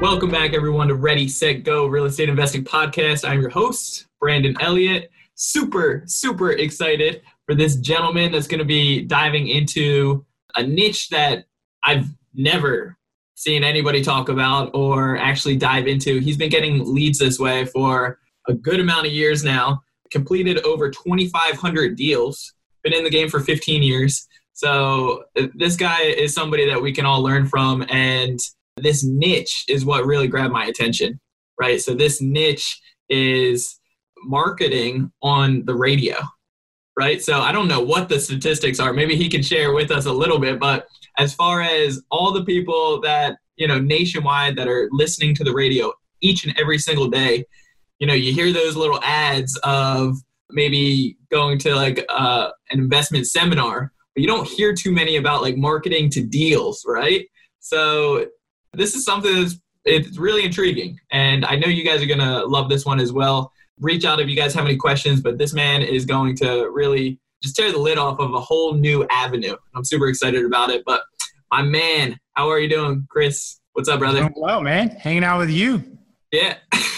Welcome back, everyone, to Ready, Set, Go Real Estate Investing Podcast. I'm your host, Brandon Elliott. Super, super excited for this gentleman that's going to be diving into a niche that I've never seen anybody talk about or actually dive into. He's been getting leads this way for a good amount of years now, completed over 2,500 deals, been in the game for 15 years. So, uh, this guy is somebody that we can all learn from. And this niche is what really grabbed my attention, right? So this niche is marketing on the radio, right? So I don't know what the statistics are. Maybe he can share with us a little bit, but as far as all the people that, you know, nationwide that are listening to the radio each and every single day, you know, you hear those little ads of maybe going to like uh, an investment seminar, but you don't hear too many about like marketing to deals, right? So this is something that's it's really intriguing, and I know you guys are gonna love this one as well. Reach out if you guys have any questions, but this man is going to really just tear the lid off of a whole new avenue. I'm super excited about it. But my man, how are you doing, Chris? What's up, brother? Doing well, man. Hanging out with you. Yeah.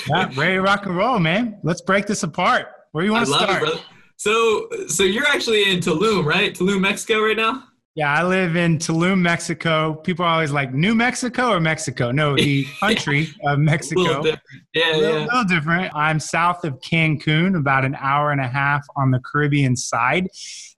yeah, ready to rock and roll, man. Let's break this apart. Where do you want to start? It, so, so you're actually in Tulum, right? Tulum, Mexico, right now. Yeah, I live in Tulum, Mexico. People are always like, New Mexico or Mexico? No, the country of Mexico. A little different. Yeah, a little, yeah. little different. I'm south of Cancun, about an hour and a half on the Caribbean side.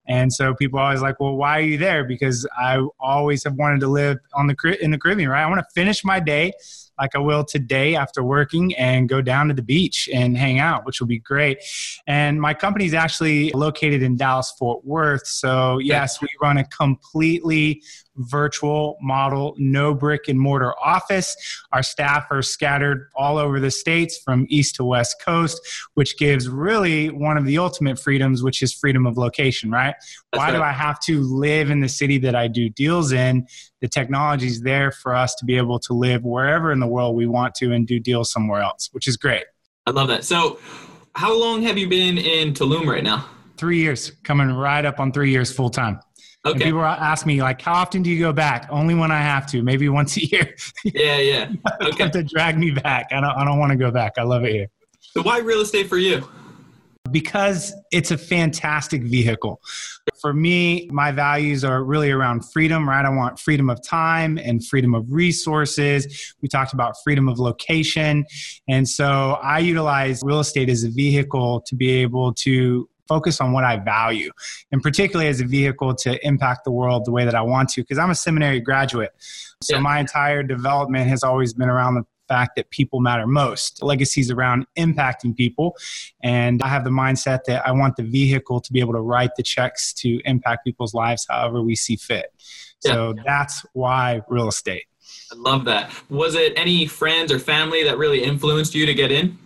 And so people are always like, well, why are you there? Because I always have wanted to live on the in the Caribbean, right? I want to finish my day like I will today after working and go down to the beach and hang out, which will be great. And my company is actually located in Dallas Fort Worth. So, yes, we run a completely virtual model, no brick and mortar office. Our staff are scattered all over the states from east to west coast, which gives really one of the ultimate freedoms, which is freedom of location, right? That's Why right. do I have to live in the city that I do deals in? The technology is there for us to be able to live wherever in the world we want to and do deals somewhere else, which is great. I love that. So, how long have you been in Tulum right now? Three years, coming right up on three years full time. Okay. And people ask me like, how often do you go back? Only when I have to, maybe once a year. Yeah, yeah. Okay. have to drag me back. I don't. I don't want to go back. I love it here. So why real estate for you? Because it's a fantastic vehicle. For me, my values are really around freedom, right? I want freedom of time and freedom of resources. We talked about freedom of location. And so I utilize real estate as a vehicle to be able to focus on what I value, and particularly as a vehicle to impact the world the way that I want to, because I'm a seminary graduate. So yeah. my entire development has always been around the fact that people matter most. Legacies around impacting people. And I have the mindset that I want the vehicle to be able to write the checks to impact people's lives however we see fit. So yeah. that's why real estate. I love that. Was it any friends or family that really influenced you to get in?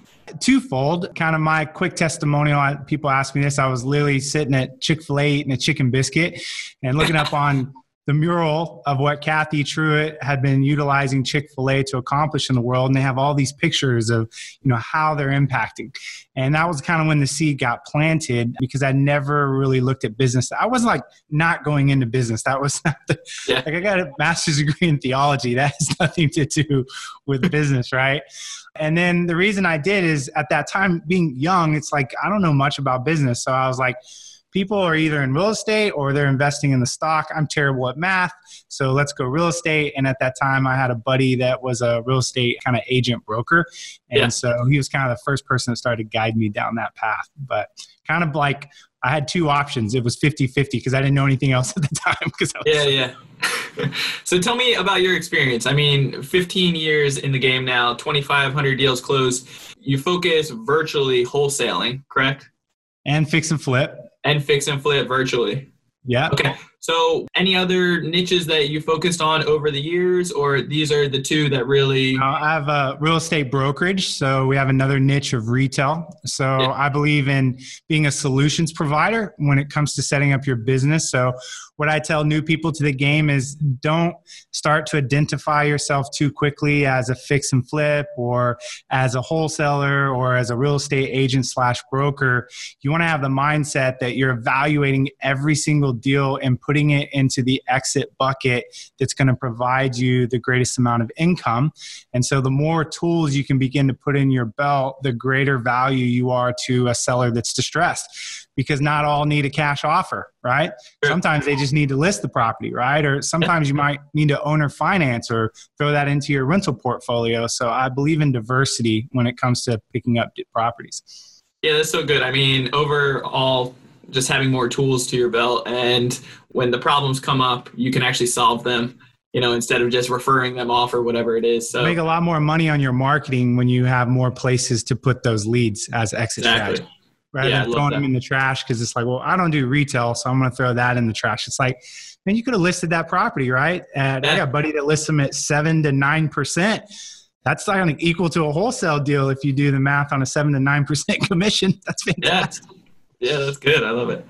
Twofold. Kind of my quick testimonial people ask me this i was literally sitting at chick-fil-a eating a chicken biscuit and looking up on the mural of what Cathy Truett had been utilizing Chick fil A to accomplish in the world. And they have all these pictures of, you know, how they're impacting. And that was kind of when the seed got planted because I never really looked at business. I was like not going into business. That was not the, yeah. like I got a master's degree in theology. That has nothing to do with business, right? And then the reason I did is at that time being young, it's like I don't know much about business. So I was like, people are either in real estate or they're investing in the stock. I'm terrible at math, so let's go real estate. And at that time, I had a buddy that was a real estate kind of agent broker. And yeah. so he was kind of the first person that started to guide me down that path. But kind of like I had two options. It was 50 50 because I didn't know anything else at the time. Yeah, yeah. so tell me about your experience. I mean, 15 years in the game now, 2,500 deals closed. You focus virtually wholesaling, correct? And fix and flip and fix and flip virtually. Yeah. Okay. So, any other niches that you focused on over the years, or these are the two that really? Uh, I have a real estate brokerage, so we have another niche of retail. So, yeah. I believe in being a solutions provider when it comes to setting up your business. So, what I tell new people to the game is don't start to identify yourself too quickly as a fix and flip or as a wholesaler or as a real estate agent slash broker. You want to have the mindset that you're evaluating every single deal and putting it into the exit bucket that's going to provide you the greatest amount of income. And so the more tools you can begin to put in your belt, the greater value you are to a seller that's distressed because not all need a cash offer, right? Sure. Sometimes they just need to list the property, right? Or sometimes you might need to owner finance or throw that into your rental portfolio. So I believe in diversity when it comes to picking up properties. Yeah, that's so good. I mean, overall, just having more tools to your belt, and when the problems come up, you can actually solve them. You know, instead of just referring them off or whatever it is. So make a lot more money on your marketing when you have more places to put those leads as exit exactly. strategy rather yeah, than throwing them in the trash because it's like, well, I don't do retail, so I'm going to throw that in the trash. It's like, man, you could have listed that property, right? And yeah. I got a buddy that lists them at seven to nine percent. That's not going to equal to a wholesale deal if you do the math on a seven to nine percent commission. That's fantastic. Yeah. yeah, that's good. I love it.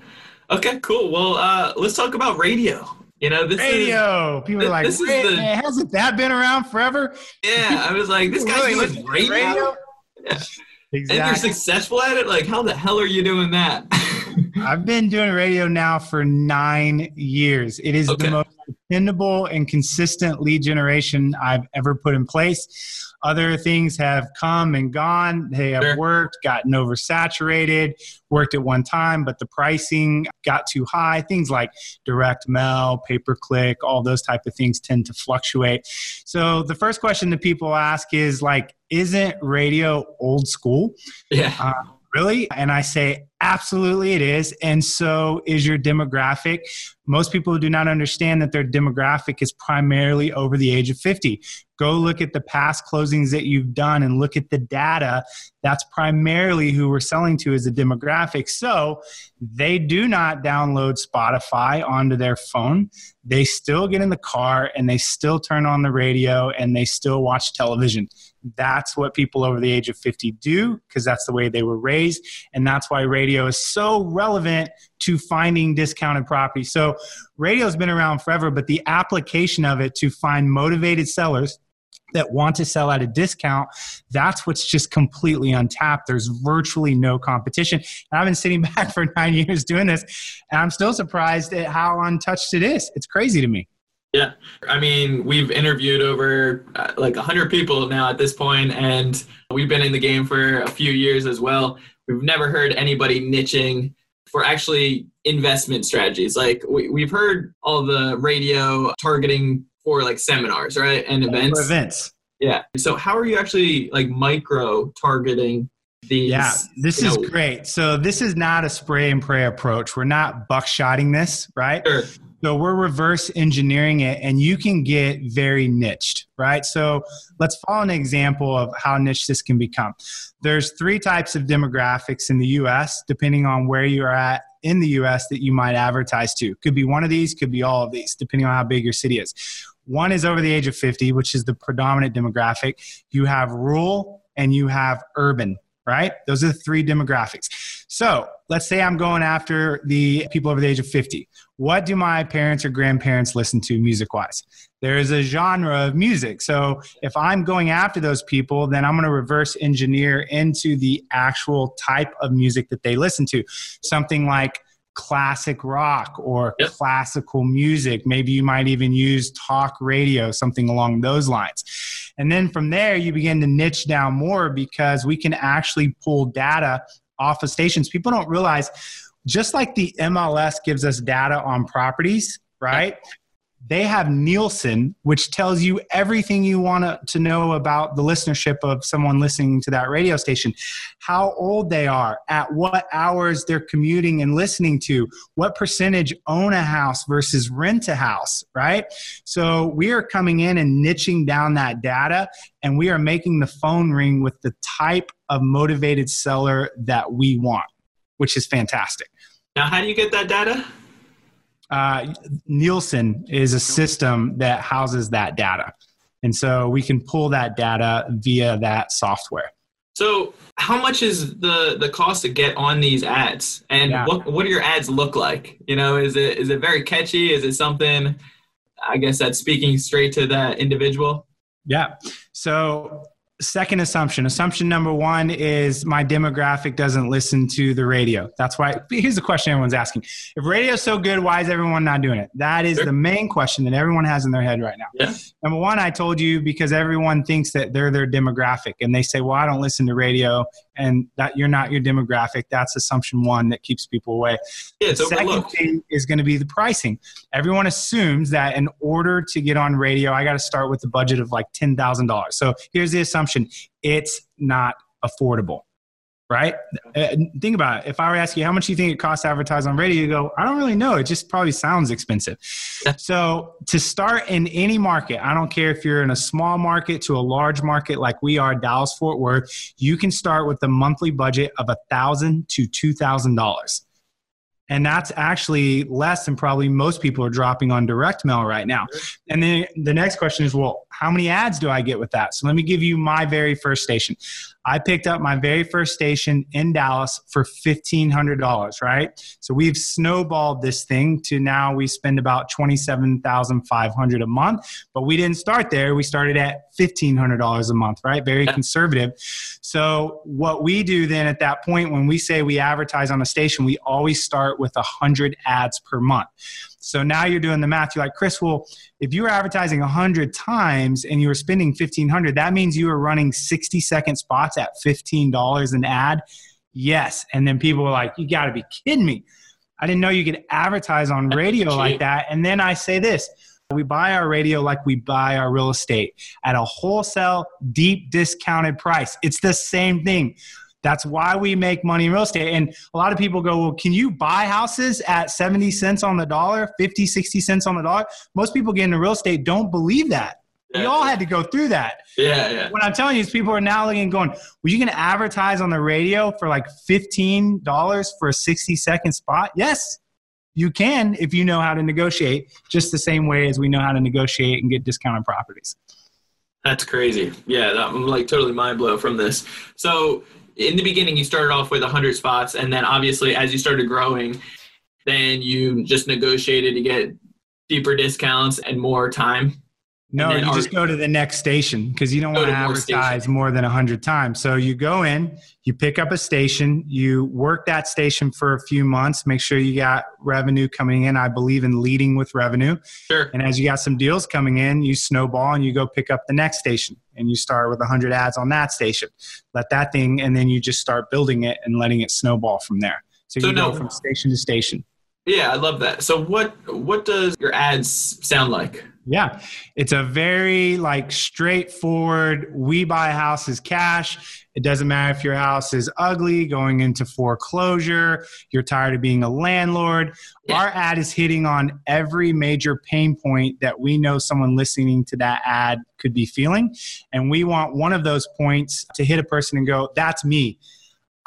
Okay, cool. Well, uh, let's talk about radio. You know, this radio. Is, People are like, this is the, man, hasn't that been around forever? Yeah, I was like, this guy's really doing radio. radio? Yeah. Exactly. And you're successful at it? Like, how the hell are you doing that? I've been doing radio now for nine years. It is okay. the most dependable and consistent lead generation I've ever put in place. Other things have come and gone. They have sure. worked, gotten oversaturated, worked at one time, but the pricing got too high. Things like direct mail, pay per click, all those type of things tend to fluctuate. So the first question that people ask is like, isn't radio old school? Yeah. Uh, really? And I say, absolutely it is. And so is your demographic. Most people do not understand that their demographic is primarily over the age of 50. Go look at the past closings that you've done and look at the data. That's primarily who we're selling to as a demographic. So they do not download Spotify onto their phone. They still get in the car and they still turn on the radio and they still watch television. That's what people over the age of 50 do because that's the way they were raised. And that's why radio is so relevant to finding discounted property. So radio's been around forever, but the application of it to find motivated sellers that want to sell at a discount, that's what's just completely untapped. There's virtually no competition. And I've been sitting back for nine years doing this, and I'm still surprised at how untouched it is. It's crazy to me. Yeah. I mean, we've interviewed over uh, like 100 people now at this point, and we've been in the game for a few years as well. We've never heard anybody niching for actually investment strategies. Like we, we've heard all the radio targeting for like seminars, right? And events. For events. Yeah. So how are you actually like micro targeting these? Yeah, this is know? great. So this is not a spray and pray approach. We're not buckshotting this, right? Sure. So we're reverse engineering it and you can get very niched, right? So let's follow an example of how niche this can become. There's three types of demographics in the US, depending on where you're at in the US that you might advertise to. Could be one of these, could be all of these, depending on how big your city is. One is over the age of 50, which is the predominant demographic. You have rural and you have urban right? Those are the three demographics. So let's say I'm going after the people over the age of 50. What do my parents or grandparents listen to music wise? There is a genre of music. So if I'm going after those people, then I'm going to reverse engineer into the actual type of music that they listen to. Something like classic rock or yep. classical music. Maybe you might even use talk radio, something along those lines. And then from there, you begin to niche down more because we can actually pull data off of stations. People don't realize, just like the MLS gives us data on properties, right? They have Nielsen, which tells you everything you want to know about the listenership of someone listening to that radio station, how old they are, at what hours they're commuting and listening to, what percentage own a house versus rent a house, right? So we are coming in and niching down that data, and we are making the phone ring with the type of motivated seller that we want, which is fantastic. Now, how do you get that data? uh, Nielsen is a system that houses that data. And so we can pull that data via that software. So, how much is the the cost to get on these ads, and yeah. what what do your ads look like? You know, is it is it very catchy? Is it something? I guess that's speaking straight to that individual. Yeah. So second assumption. Assumption number one is my demographic doesn't listen to the radio. That's why here's the question everyone's asking. If radio is so good why is everyone not doing it? That is the main question that everyone has in their head right now. Yeah. number one i told you because everyone thinks that they're their demographic and they say well i don't listen to radio and that you're not your demographic. That's assumption one that keeps people away. Yeah, the second thing is going to be the pricing. Everyone assumes that in order to get on radio, I got to start with a budget of like ten thousand dollars. So here's the assumption: it's not affordable right? Uh, think about it. If I were to ask you how much you think it costs to advertise on radio, you go, I don't really know. It just probably sounds expensive. so to start in any market, I don't care if you're in a small market to a large market like we are, Dallas Fort Worth, you can start with a monthly budget of a thousand to two thousand dollars. And that's actually less than probably most people are dropping on direct mail right now. And then the next question is, well, how many ads do I get with that? So let me give you my very first station. I picked up my very first station in Dallas for $1,500, right? So we've snowballed this thing to now we spend about $27,500 a month, but we didn't start there. We started at $1,500 a month, right? Very conservative. So what we do then at that point, when we say we advertise on a station, we always start with 100 ads per month. So now you're doing the math. You're like, Chris, well, if you were advertising 100 times and you were spending 1500 that means you were running 60 second spots at $15 an ad. Yes. And then people were like, you got to be kidding me. I didn't know you could advertise on radio like that. And then I say this we buy our radio like we buy our real estate at a wholesale, deep discounted price. It's the same thing. That's why we make money in real estate. And a lot of people go, well, can you buy houses at 70 cents on the dollar, 50, 60 cents on the dollar? Most people get into real estate don't believe that. Yeah. We all had to go through that. Yeah, yeah. What I'm telling you is people are now looking and going, well, you can advertise on the radio for like $15 for a 60 second spot? Yes, you can if you know how to negotiate, just the same way as we know how to negotiate and get discounted properties. That's crazy. Yeah, I'm like totally mind blown from this. So in the beginning you started off with 100 spots and then obviously as you started growing then you just negotiated to get deeper discounts and more time no you just go to the next station because you don't want to advertise more, more than 100 times. So you go in you pick up a station you work that station for a few months make sure you got revenue coming in i believe in leading with revenue. Sure. And as you got some deals coming in you snowball and you go pick up the next station and you start with 100 ads on that station. Let that thing and then you just start building it and letting it snowball from there. So, so you no, go from station to station. Yeah i love that. So what what does your ads sound like yeah, it's a very like straightforward. We buy houses cash. It doesn't matter if your house is ugly, going into foreclosure, you're tired of being a landlord. Yeah. Our ad is hitting on every major pain point that we know someone listening to that ad could be feeling. And we want one of those points to hit a person and go, that's me.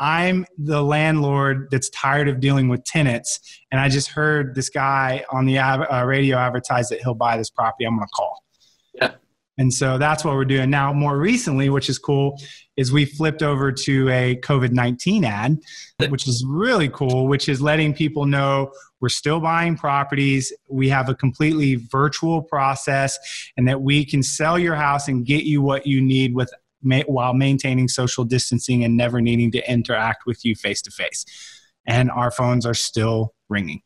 I'm the landlord that's tired of dealing with tenants, and I just heard this guy on the uh, radio advertise that he'll buy this property. I'm going to call. Yeah. And so that's what we're doing now. More recently, which is cool, is we flipped over to a COVID 19 ad, which is really cool, which is letting people know we're still buying properties. We have a completely virtual process, and that we can sell your house and get you what you need with ma- while maintaining social distancing and never needing to interact with you face to face. And our phones are still ringing.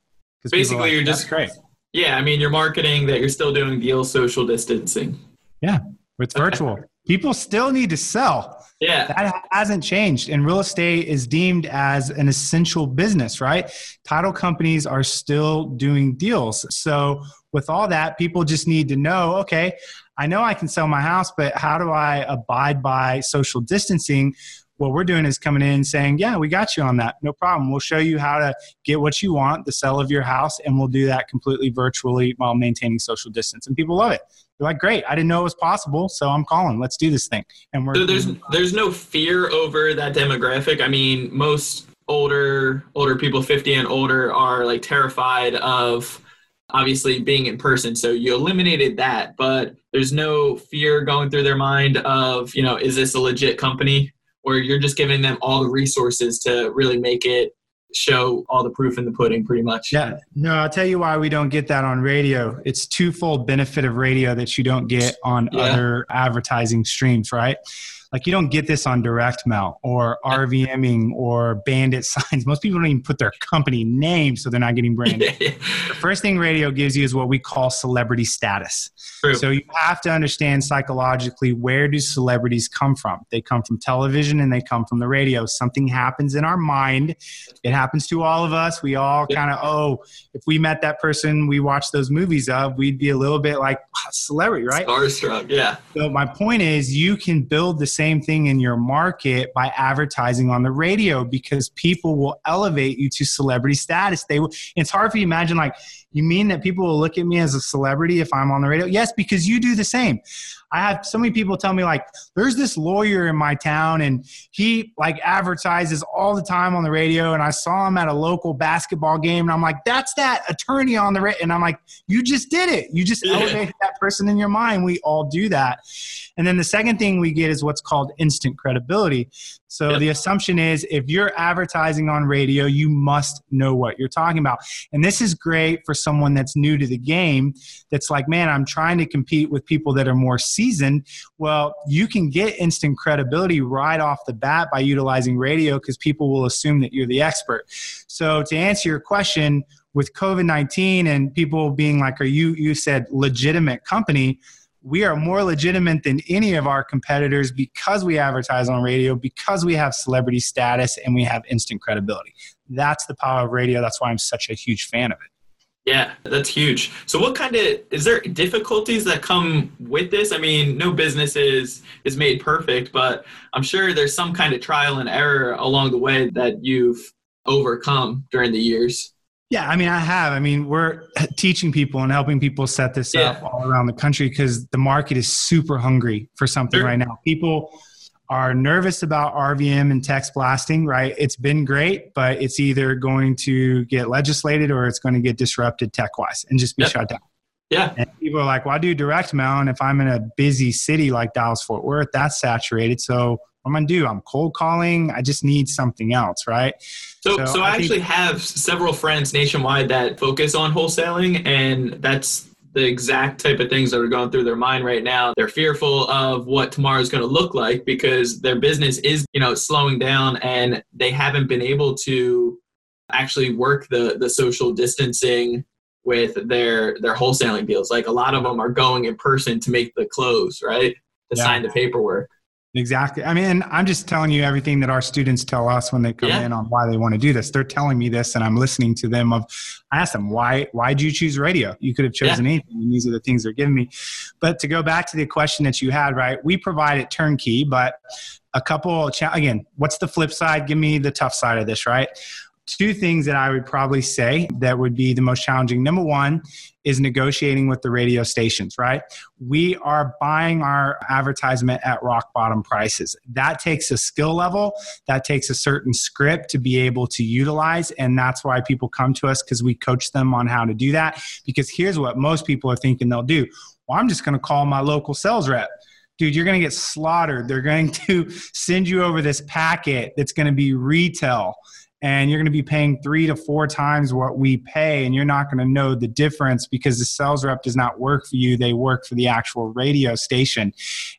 Basically, like, you're just great. Yeah, I mean, you're marketing that you're still doing deal social distancing. Yeah, it's virtual. People still need to sell. Yeah. That hasn't changed. And real estate is deemed as an essential business, right? Title companies are still doing deals. So, with all that, people just need to know okay, I know I can sell my house, but how do I abide by social distancing? What we're doing is coming in saying, Yeah, we got you on that. No problem. We'll show you how to get what you want, the sell of your house, and we'll do that completely virtually while maintaining social distance. And people love it. They're like, Great, I didn't know it was possible, so I'm calling. Let's do this thing. And we're so there's there's no fear over that demographic. I mean, most older older people 50 and older are like terrified of obviously being in person. So you eliminated that, but there's no fear going through their mind of, you know, is this a legit company? Or you're just giving them all the resources to really make it show all the proof in the pudding pretty much. Yeah. No, I'll tell you why we don't get that on radio. It's twofold benefit of radio that you don't get on yeah. other advertising streams, right? Like you don't get this on direct mail or RVMing or bandit signs. Most people don't even put their company name, so they're not getting branded. the first thing radio gives you is what we call celebrity status. True. So you have to understand psychologically where do celebrities come from? They come from television and they come from the radio. Something happens in our mind. It happens to all of us. We all kind of, oh, if we met that person we watched those movies of, we'd be a little bit like celebrity, right? Starstruck, yeah. So my point is you can build the same same thing in your market by advertising on the radio because people will elevate you to celebrity status. They will, it's hard for you to imagine like you mean that people will look at me as a celebrity if I'm on the radio? Yes, because you do the same. I have so many people tell me like, there's this lawyer in my town and he like advertises all the time on the radio. And I saw him at a local basketball game and I'm like, that's that attorney on the radio. And I'm like, you just did it. You just yeah. elevated that person in your mind. We all do that. And then the second thing we get is what's called instant credibility. So yep. the assumption is if you're advertising on radio, you must know what you're talking about. And this is great for someone that's new to the game that's like, man, I'm trying to compete with people that are more seasoned. Well, you can get instant credibility right off the bat by utilizing radio because people will assume that you're the expert. So to answer your question, with COVID 19 and people being like, are you, you said legitimate company? we are more legitimate than any of our competitors because we advertise on radio, because we have celebrity status, and we have instant credibility. That's the power of radio. That's why I'm such a huge fan of it. Yeah, that's huge. So what kind of is there difficulties that come with this? I mean, no business is is made perfect, but I'm sure there's some kind of trial and error along the way that you've overcome during the years. Yeah, I mean, I have. I mean, we're teaching people and helping people set this yeah. up all around the country because the market is super hungry for something sure. right now. People are nervous about RVM and text blasting, right? It's been great, but it's either going to get legislated or it's going to get disrupted tech wise and just be yep. shut down. Yeah. And people are like, well, I do direct mail. And if I'm in a busy city like Dallas Fort Worth, that's saturated. So what am I gonna do? I'm cold calling. I just need something else, right? So, so, so I, I actually have several friends nationwide that focus on wholesaling, and that's the exact type of things that are going through their mind right now. They're fearful of what tomorrow is going to look like because their business is, you know, slowing down, and they haven't been able to actually work the the social distancing with their their wholesaling deals. Like a lot of them are going in person to make the close, right? To yeah. sign the paperwork. Exactly. I mean, I'm just telling you everything that our students tell us when they come yeah. in on why they want to do this. They're telling me this, and I'm listening to them. Of, I asked them why. Why did you choose radio? You could have chosen yeah. anything. And these are the things they're giving me. But to go back to the question that you had, right? We provide it turnkey, but a couple. Again, what's the flip side? Give me the tough side of this, right? Two things that I would probably say that would be the most challenging. Number one is negotiating with the radio stations, right? We are buying our advertisement at rock bottom prices. That takes a skill level, that takes a certain script to be able to utilize. And that's why people come to us because we coach them on how to do that. Because here's what most people are thinking they'll do well, I'm just going to call my local sales rep dude, you're going to get slaughtered. They're going to send you over this packet that's going to be retail and you're going to be paying three to four times what we pay and you're not going to know the difference because the sales rep does not work for you they work for the actual radio station.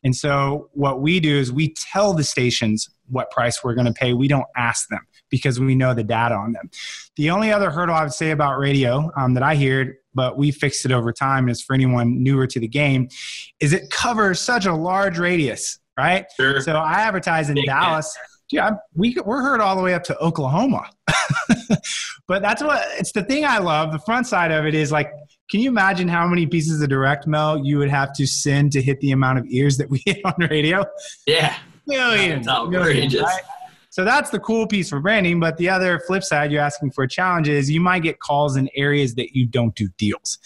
And so what we do is we tell the stations what price we're going to pay. We don't ask them because we know the data on them. The only other hurdle i would say about radio um, that i hear but we fixed it over time is for anyone newer to the game is it covers such a large radius right? Sure. so i advertise in dallas yeah, we we're heard all the way up to Oklahoma. but that's what it's the thing I love. The front side of it is like, can you imagine how many pieces of direct mail you would have to send to hit the amount of ears that we hit on radio? Yeah, millions, millions right? So that's the cool piece for branding. But the other flip side, you're asking for a challenge is you might get calls in areas that you don't do deals.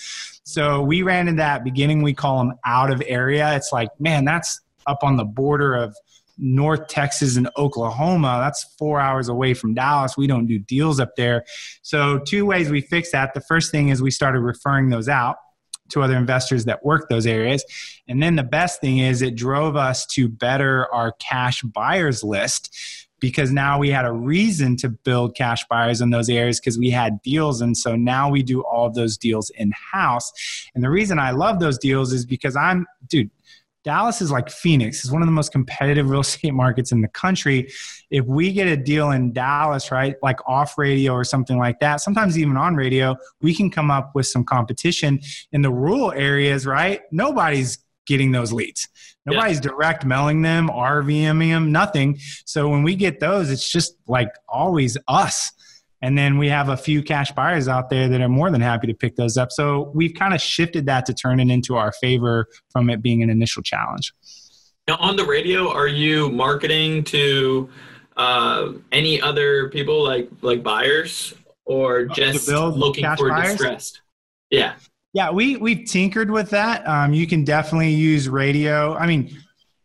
So we ran in that beginning. We call them out of area. It's like, man, that's up on the border of North Texas and Oklahoma. That's four hours away from Dallas. We don't do deals up there. So, two ways we fix that. The first thing is we started referring those out to other investors that work those areas. And then the best thing is it drove us to better our cash buyers list because now we had a reason to build cash buyers in those areas because we had deals. And so now we do all of those deals in house. And the reason I love those deals is because I'm, dude, Dallas is like Phoenix. It's one of the most competitive real estate markets in the country. If we get a deal in Dallas, right, like off radio or something like that, sometimes even on radio, we can come up with some competition. In the rural areas, right, nobody's getting those leads. Nobody's yeah. direct mailing them, RVMing them, nothing. So when we get those, it's just like always us. And then we have a few cash buyers out there that are more than happy to pick those up. So we've kind of shifted that to turn it into our favor from it being an initial challenge. Now, on the radio, are you marketing to uh, any other people like like buyers, or just looking for buyers? distressed? Yeah. Yeah, we we've tinkered with that. Um, you can definitely use radio. I mean,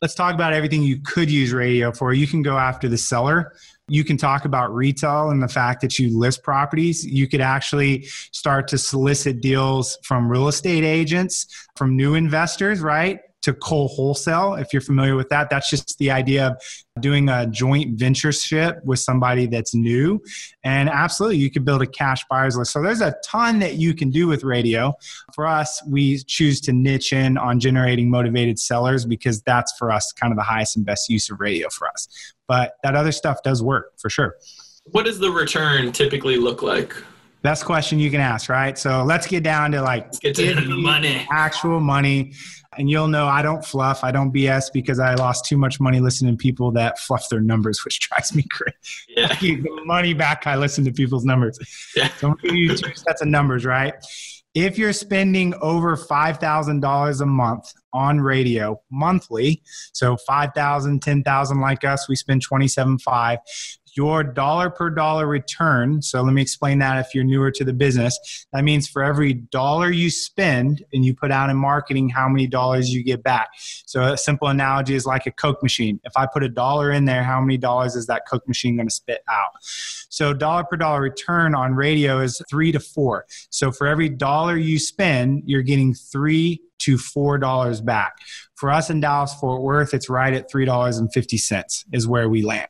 let's talk about everything you could use radio for. You can go after the seller. You can talk about retail and the fact that you list properties. You could actually start to solicit deals from real estate agents, from new investors, right? To co-wholesale. If you're familiar with that, that's just the idea of doing a joint ventureship with somebody that's new. And absolutely, you could build a cash buyers list. So there's a ton that you can do with radio. For us, we choose to niche in on generating motivated sellers because that's for us kind of the highest and best use of radio for us. But that other stuff does work for sure. What does the return typically look like? Best question you can ask, right? So let's get down to like get to the money, actual money and you'll know I don't fluff, I don't BS because I lost too much money listening to people that fluff their numbers, which drives me crazy. Yeah. the money back, I listen to people's numbers. Yeah. So I'm give you two sets of numbers, right? If you're spending over $5,000 a month on radio monthly, so 5,000, 10,000 like us, we spend 27.5 your dollar per dollar return. So let me explain that if you're newer to the business. That means for every dollar you spend and you put out in marketing, how many dollars you get back. So a simple analogy is like a Coke machine. If I put a dollar in there, how many dollars is that Coke machine going to spit out? So dollar per dollar return on radio is three to four. So for every dollar you spend, you're getting three to four dollars back. For us in Dallas Fort Worth, it's right at three dollars and fifty cents is where we land.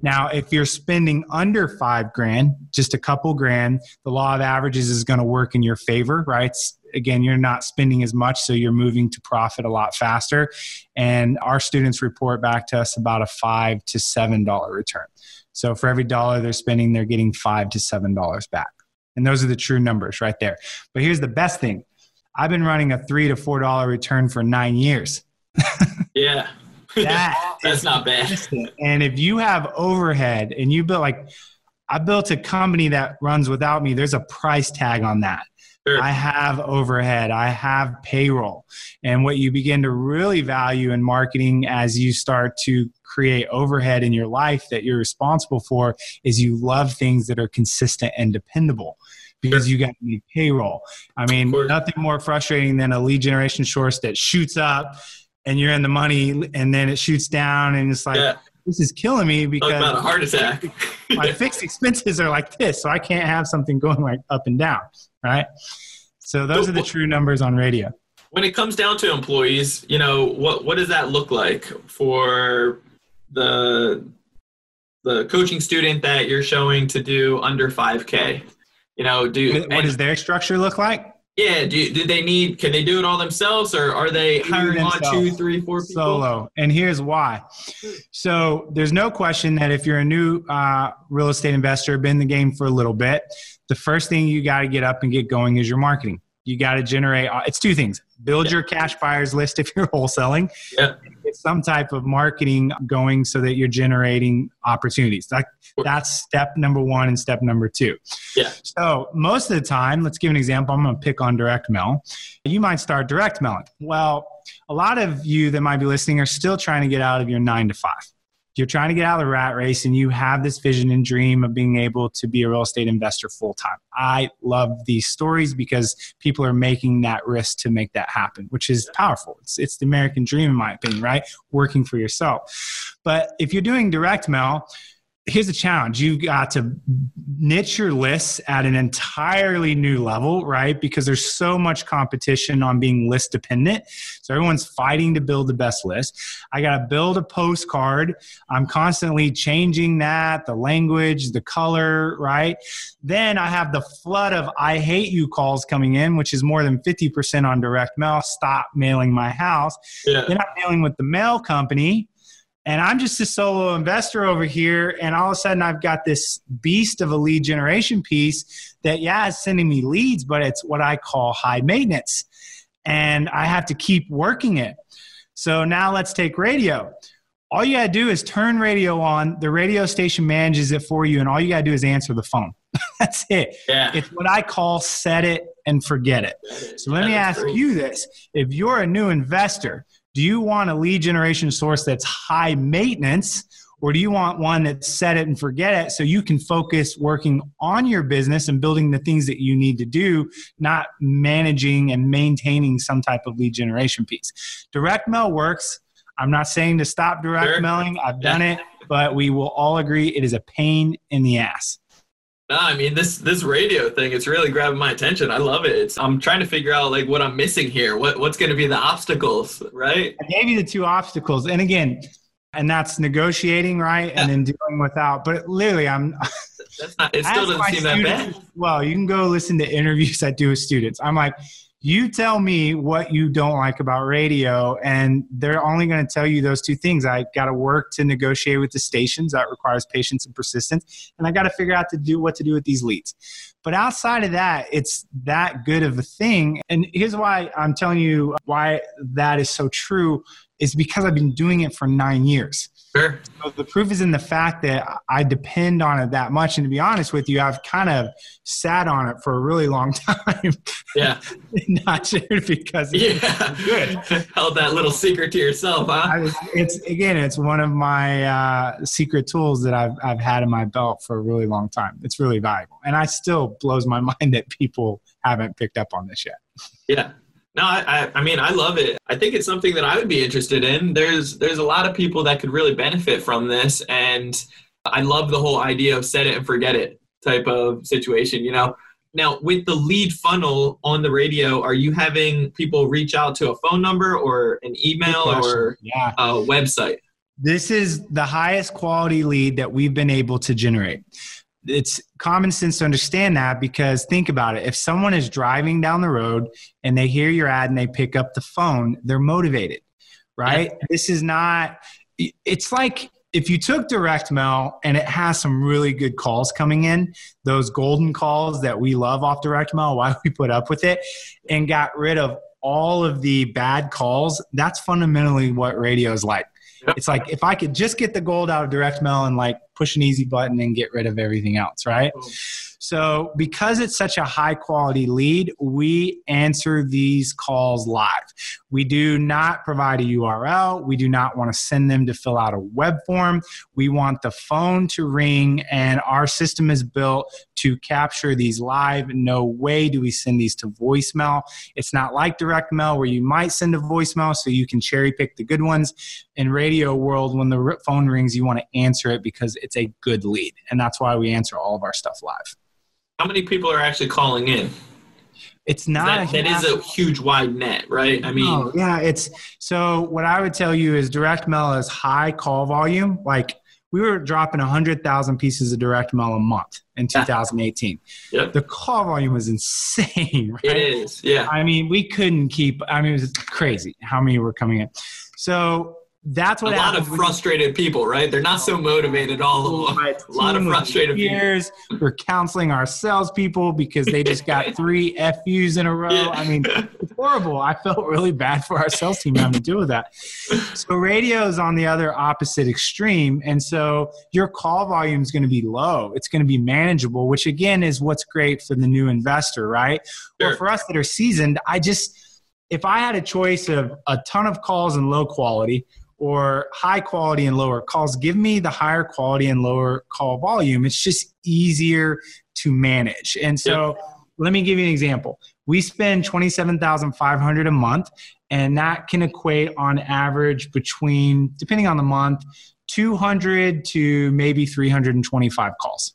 Now, if you're spending under five grand, just a couple grand, the law of averages is going to work in your favor, right? Again, you're not spending as much, so you're moving to profit a lot faster. And our students report back to us about a five to seven dollar return. So for every dollar they're spending, they're getting five to seven dollars back. And those are the true numbers right there. But here's the best thing I've been running a three to four dollar return for nine years. yeah. That That's not bad. And if you have overhead and you built like I built a company that runs without me, there's a price tag on that. Sure. I have overhead, I have payroll. And what you begin to really value in marketing as you start to create overhead in your life that you're responsible for is you love things that are consistent and dependable because you got to make payroll. I mean, nothing more frustrating than a lead generation source that shoots up and you're in the money and then it shoots down and it's like yeah. this is killing me because about a heart attack. my fixed expenses are like this, so I can't have something going like up and down, right? So those are the true numbers on radio. When it comes down to employees, you know, what what does that look like for the the coaching student that you're showing to do under 5k? You know, do what and, does their structure look like? Yeah, do, do they need? Can they do it all themselves, or are they hiring on two, three, four people? Solo, and here's why. So there's no question that if you're a new uh, real estate investor, been in the game for a little bit, the first thing you got to get up and get going is your marketing. You got to generate. Uh, it's two things: build yeah. your cash buyers list if you're wholesaling. Yeah. Get some type of marketing going so that you're generating opportunities. Like that's step number one and step number two. Yeah. So most of the time, let's give an example. I'm going to pick on direct mail. You might start direct mailing. Well, a lot of you that might be listening are still trying to get out of your nine to five you're trying to get out of the rat race and you have this vision and dream of being able to be a real estate investor full time. I love these stories because people are making that risk to make that happen, which is powerful. It's, it's the American dream, in my opinion, right? Working for yourself. But if you're doing direct mail, here's the challenge. You've got to niche your lists at an entirely new level right? Because there's so much competition on being list dependent. So everyone's fighting to build the best list. I got to build a postcard. I'm constantly changing that the language the color right? Then i have the flood of i hate you calls coming in which is more than 50% on direct mail. Stop mailing my house. Yeah. then i'm dealing with the mail company and I'm just a solo investor over here. And all of a sudden, I've got this beast of a lead generation piece that, yeah, is sending me leads, but it's what I call high maintenance. And I have to keep working it. So now let's take radio. All you got to do is turn radio on, the radio station manages it for you, and all you got to do is answer the phone. That's it. Yeah. It's what I call set it and forget it. So let that me ask great. you this if you're a new investor, do you want a lead generation source that's high maintenance or do you want one that's set it and forget it so you can focus working on your business and building the things that you need to do not managing and maintaining some type of lead generation piece? Direct mail works. I'm not saying to stop direct sure. mailing. I've done it but we will all agree it is a pain in the ass no, I mean this this radio thing. It's really grabbing my attention. I love it. It's, I'm trying to figure out like what I'm missing here. What what's going to be the obstacles, right? I gave you the two obstacles, and again, and that's negotiating, right, yeah. and then dealing without. But literally, I'm. That's not. It still doesn't seem that bad. Well, you can go listen to interviews I do with students. I'm like, you tell me what you don't like about radio and they're only going to tell you those two things. I got to work to negotiate with the stations that requires patience and persistence and i got to figure out to do what to do with these leads. But outside of that it's that good of a thing and here's why i'm telling you why that is so true is because i've been doing it for nine years Sure. So the proof is in the fact that I depend on it that much. And to be honest with you, I've kind of sat on it for a really long time. Yeah. Not sure because yeah. good. Held that little secret to yourself, huh? I, it's again, it's one of my uh, secret tools that I've I've had in my belt for a really long time. It's really valuable, and I still blows my mind that people haven't picked up on this yet. Yeah. No, I, I mean I love it. I think it's something that I would be interested in. There's there's a lot of people that could really benefit from this, and I love the whole idea of set it and forget it type of situation. You know, now with the lead funnel on the radio, are you having people reach out to a phone number or an email or yeah. a website? This is the highest quality lead that we've been able to generate it's common sense to understand that because think about it. If someone is driving down the road and they hear your ad and they pick up the phone, they're motivated, right? Yeah. This is not, it's like if you took direct mail and it has some really good calls coming in, those golden calls that we love off direct mail, why we put up with it, and got rid of all of the bad calls, that's fundamentally what radio is like. It's like if I could just get the gold out of direct mail and like push an easy button and get rid of everything else, right? So, because it's such a high quality lead, we answer these calls live. We do not provide a URL. We do not want to send them to fill out a web form. We want the phone to ring, and our system is built to capture these live. No way do we send these to voicemail. It's not like direct mail where you might send a voicemail so you can cherry pick the good ones. In radio world, when the phone rings, you want to answer it because it's a good lead. And that's why we answer all of our stuff live. How many people are actually calling in? It's not. That, that is a huge wide net, right? I mean, oh, yeah. It's so. What I would tell you is direct mail is high call volume. Like we were dropping hundred thousand pieces of direct mail a month in 2018. Yeah. Yep. The call volume was insane. Right? It is. Yeah. I mean, we couldn't keep. I mean, it was crazy how many were coming in. So that's what a lot of frustrated people, right? They're not so motivated. All of them. A lot of frustrated years. People. We're counseling our salespeople because they just got three FUs in a row. Yeah. I mean, it's horrible. I felt really bad for our sales team having to deal with that. So radio is on the other opposite extreme, and so your call volume is going to be low. It's going to be manageable, which again is what's great for the new investor, right? Sure. Or for us that are seasoned, I just if I had a choice of a ton of calls and low quality or high quality and lower calls. Give me the higher quality and lower call volume. It's just easier to manage. And so let me give you an example. We spend 27,500 a month and that can equate on average between depending on the month 200 to maybe 325 calls.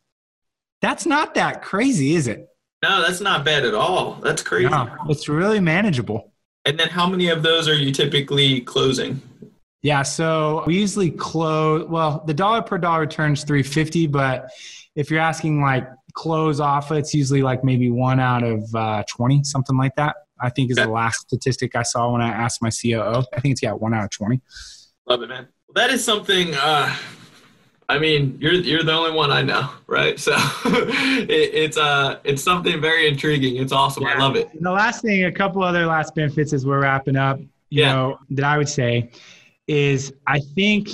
That's not that crazy, is it? No, that's not bad at all. That's crazy. No, it's really manageable. And then how many of those are you typically closing? Yeah, so we usually close well, the dollar per dollar returns 350, but if you're asking like close off, it's usually like maybe one out of uh, 20, something like that. I think is the last statistic I saw when I asked my COO. I think it's yeah, one out of 20. Love it, man. Well, that is something uh I mean, you're you're the only one I know, right? So it, it's uh it's something very intriguing. It's awesome. Yeah. I love it. And the last thing, a couple other last benefits as we're wrapping up, you yeah. know, that I would say is I think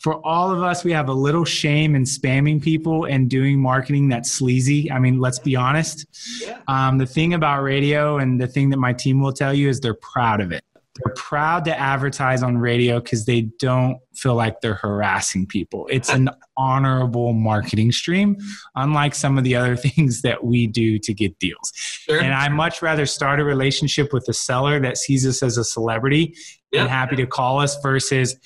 for all of us, we have a little shame in spamming people and doing marketing that's sleazy. I mean, let's be honest. Yeah. Um, the thing about radio and the thing that my team will tell you is they're proud of it. They're proud to advertise on radio because they don't feel like they're harassing people. It's an honorable marketing stream, unlike some of the other things that we do to get deals. Sure. And I much rather start a relationship with a seller that sees us as a celebrity yeah. and happy to call us versus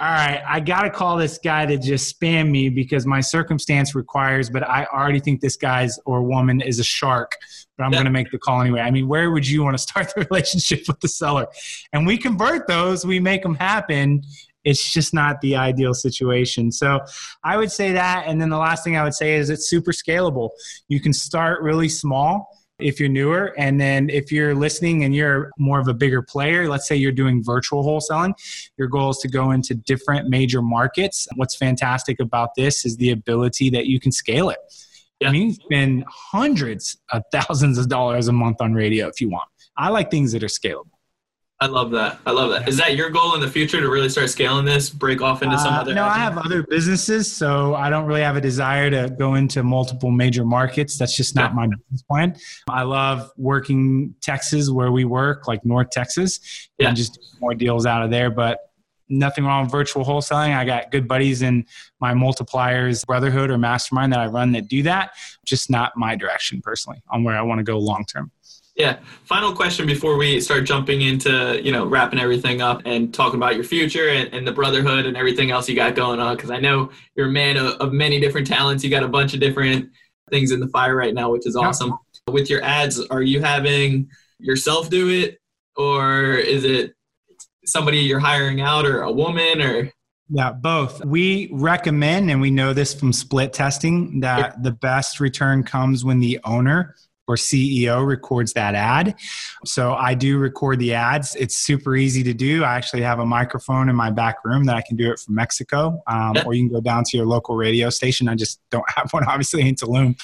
all right, I got to call this guy to just spam me because my circumstance requires, but I already think this guy's or woman is a shark, but I'm yeah. going to make the call anyway. I mean, where would you want to start the relationship with the seller? And we convert those, we make them happen. It's just not the ideal situation. So I would say that. And then the last thing I would say is it's super scalable. You can start really small if you're newer. And then if you're listening and you're more of a bigger player, let's say you're doing virtual wholesaling, your goal is to go into different major markets. What's fantastic about this is the ability that you can scale it. Yeah. I mean, you spend hundreds of thousands of dollars a month on radio if you want. I like things that are scalable. I love that. I love that. Is that your goal in the future to really start scaling this, break off into some uh, other? No, I have other businesses, so I don't really have a desire to go into multiple major markets. That's just not yeah. my business plan. I love working Texas where we work, like North Texas, yeah. and just more deals out of there. But nothing wrong with virtual wholesaling. I got good buddies in my multipliers brotherhood or mastermind that I run that do that. Just not my direction personally on where I want to go long term. Yeah. Final question before we start jumping into, you know, wrapping everything up and talking about your future and, and the brotherhood and everything else you got going on. Cause I know you're a man of, of, many different talents. You got a bunch of different things in the fire right now, which is awesome. Yeah. With your ads, are you having yourself do it or is it somebody you're hiring out or a woman or? Yeah, both. We recommend, and we know this from split testing, that the best return comes when the owner or CEO records that ad. So I do record the ads. It's super easy to do. I actually have a microphone in my back room that I can do it from Mexico, um, or you can go down to your local radio station. I just don't have one, obviously, in Tulum.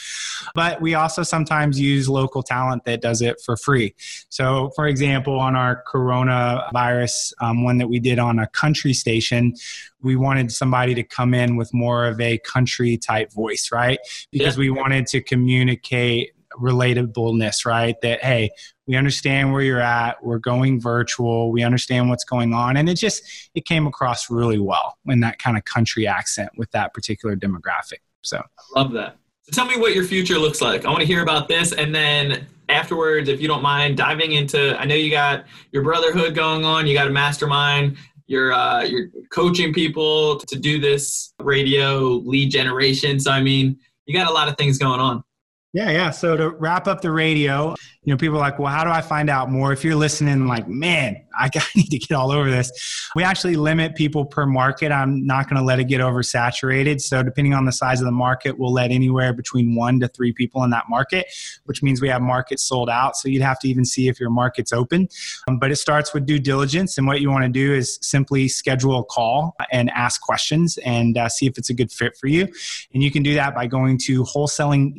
But we also sometimes use local talent that does it for free. So, for example, on our coronavirus um, one that we did on a country station, we wanted somebody to come in with more of a country type voice, right? Because yeah. we wanted to communicate relatableness, right? That, hey, we understand where you're at. We're going virtual. We understand what's going on. And it just, it came across really well in that kind of country accent with that particular demographic. So I love that. So tell me what your future looks like. I want to hear about this. And then afterwards, if you don't mind diving into, I know you got your brotherhood going on, you got a mastermind, you're uh, you're coaching people to do this radio lead generation. So I mean, you got a lot of things going on. Yeah, yeah. So to wrap up the radio, you know, people are like, well, how do I find out more? If you're listening, like, man, I need to get all over this. We actually limit people per market. I'm not going to let it get oversaturated. So depending on the size of the market, we'll let anywhere between one to three people in that market, which means we have markets sold out. So you'd have to even see if your market's open. Um, but it starts with due diligence. And what you want to do is simply schedule a call and ask questions and uh, see if it's a good fit for you. And you can do that by going to wholesaling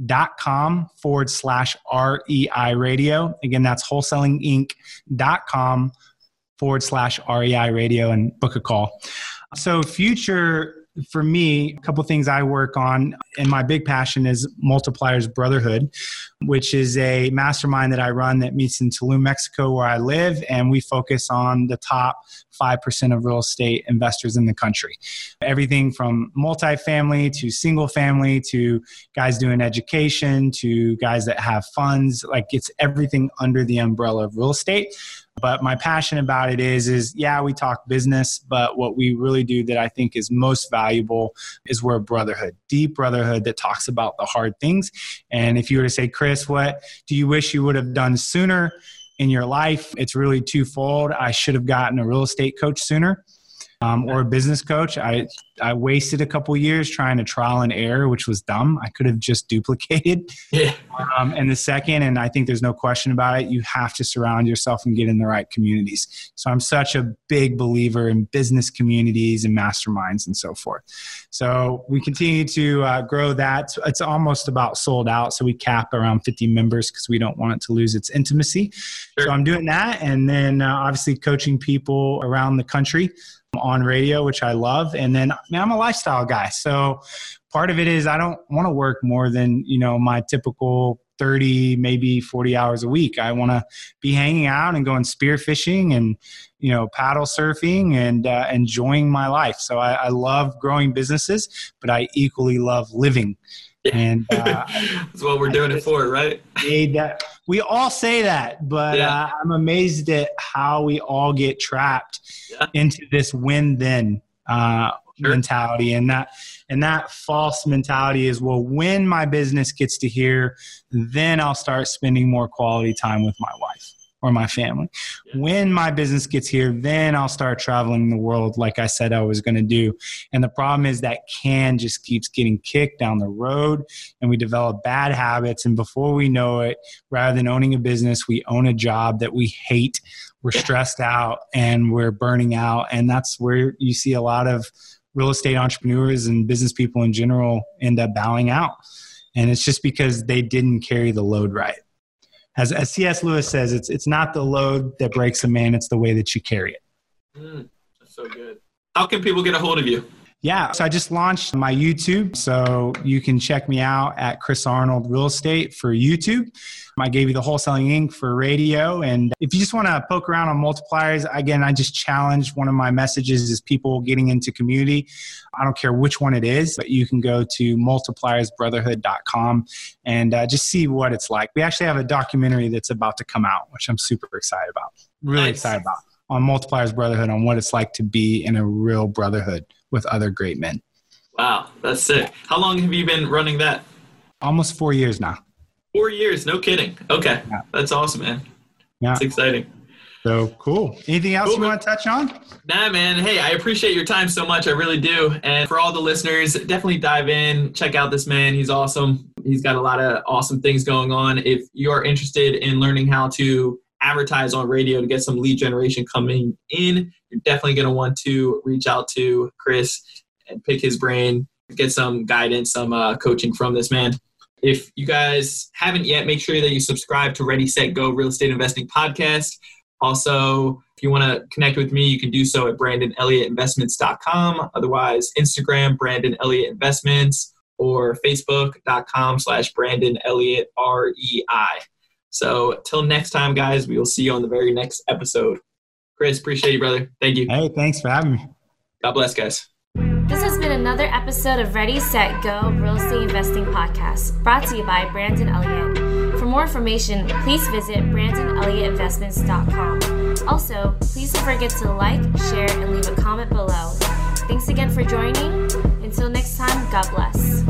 inc dot com forward slash REI radio. Again, that's wholesalinginc.com forward slash REI radio and book a call. So, future for me, a couple things I work on, and my big passion is Multipliers Brotherhood, which is a mastermind that I run that meets in Tulum, Mexico, where I live, and we focus on the top 5% of real estate investors in the country. Everything from multifamily to single family to guys doing education to guys that have funds, like it's everything under the umbrella of real estate but my passion about it is is yeah we talk business but what we really do that i think is most valuable is we're a brotherhood deep brotherhood that talks about the hard things. And if you were to say chris what do you wish you would have done sooner in your life? It's really twofold. I should have gotten a real estate coach sooner um, or a business coach. I I wasted a couple years trying to trial and error, which was dumb. I could have just duplicated. Yeah. Um, and the second, and I think there's no question about it, you have to surround yourself and get in the right communities. So I'm such a big believer in business communities and masterminds and so forth. So we continue to uh, grow that. It's almost about sold out. So we cap around 50 members because we don't want it to lose its intimacy. Sure. So I'm doing that, and then uh, obviously coaching people around the country on radio, which I love. And then I'm a lifestyle guy. So part of it is I don't want to work more than, you know, my typical 30, maybe 40 hours a week. I want to be hanging out and going spearfishing and, you know, paddle surfing and uh, enjoying my life. So I, I love growing businesses, but I equally love living. And uh, that's what we're doing it for, right? That, we all say that, but yeah. uh, I'm amazed at how we all get trapped yeah. into this win then uh, sure. mentality, and that and that false mentality is well, when my business gets to here, then I'll start spending more quality time with my wife or my family. Yeah. When my business gets here, then I'll start traveling the world like I said I was going to do. And the problem is that can just keeps getting kicked down the road and we develop bad habits. And before we know it, rather than owning a business, we own a job that we hate. We're stressed out and we're burning out. And that's where you see a lot of real estate entrepreneurs and business people in general end up bowing out. And it's just because they didn't carry the load right as, as C.S. Lewis says, it's it's not the load that breaks a man; it's the way that you carry it. Mm, that's so good. How can people get a hold of you? Yeah, so I just launched my YouTube, so you can check me out at Chris Arnold Real Estate for YouTube. I gave you the Wholesaling Inc. for radio. And if you just want to poke around on multipliers, again, I just challenge one of my messages is people getting into community. I don't care which one it is, but you can go to multipliersbrotherhood.com and uh, just see what it's like. We actually have a documentary that's about to come out, which I'm super excited about. Really nice. excited about on Multipliers Brotherhood on what it's like to be in a real brotherhood with other great men. Wow, that's sick. How long have you been running that? Almost four years now. Four years, no kidding. Okay, yeah. that's awesome, man. Yeah, it's exciting. So cool. Anything else cool, you man. want to touch on? Nah, man. Hey, I appreciate your time so much. I really do. And for all the listeners, definitely dive in, check out this man. He's awesome. He's got a lot of awesome things going on. If you're interested in learning how to advertise on radio to get some lead generation coming in, you're definitely going to want to reach out to Chris and pick his brain, get some guidance, some uh, coaching from this man. If you guys haven't yet, make sure that you subscribe to Ready, Set, Go Real Estate Investing Podcast. Also, if you want to connect with me, you can do so at brandonelliottinvestments.com. Otherwise, Instagram, Brandon Elliott Investments, or Facebook.com slash Brandon Elliott R-E-I. So till next time, guys, we will see you on the very next episode. Chris, appreciate you, brother. Thank you. Hey, thanks for having me. God bless, guys. This has been another episode of Ready, Set, Go Real Estate Investing Podcast, brought to you by Brandon Elliott. For more information, please visit BrandonElliottInvestments.com. Also, please don't forget to like, share, and leave a comment below. Thanks again for joining. Until next time, God bless.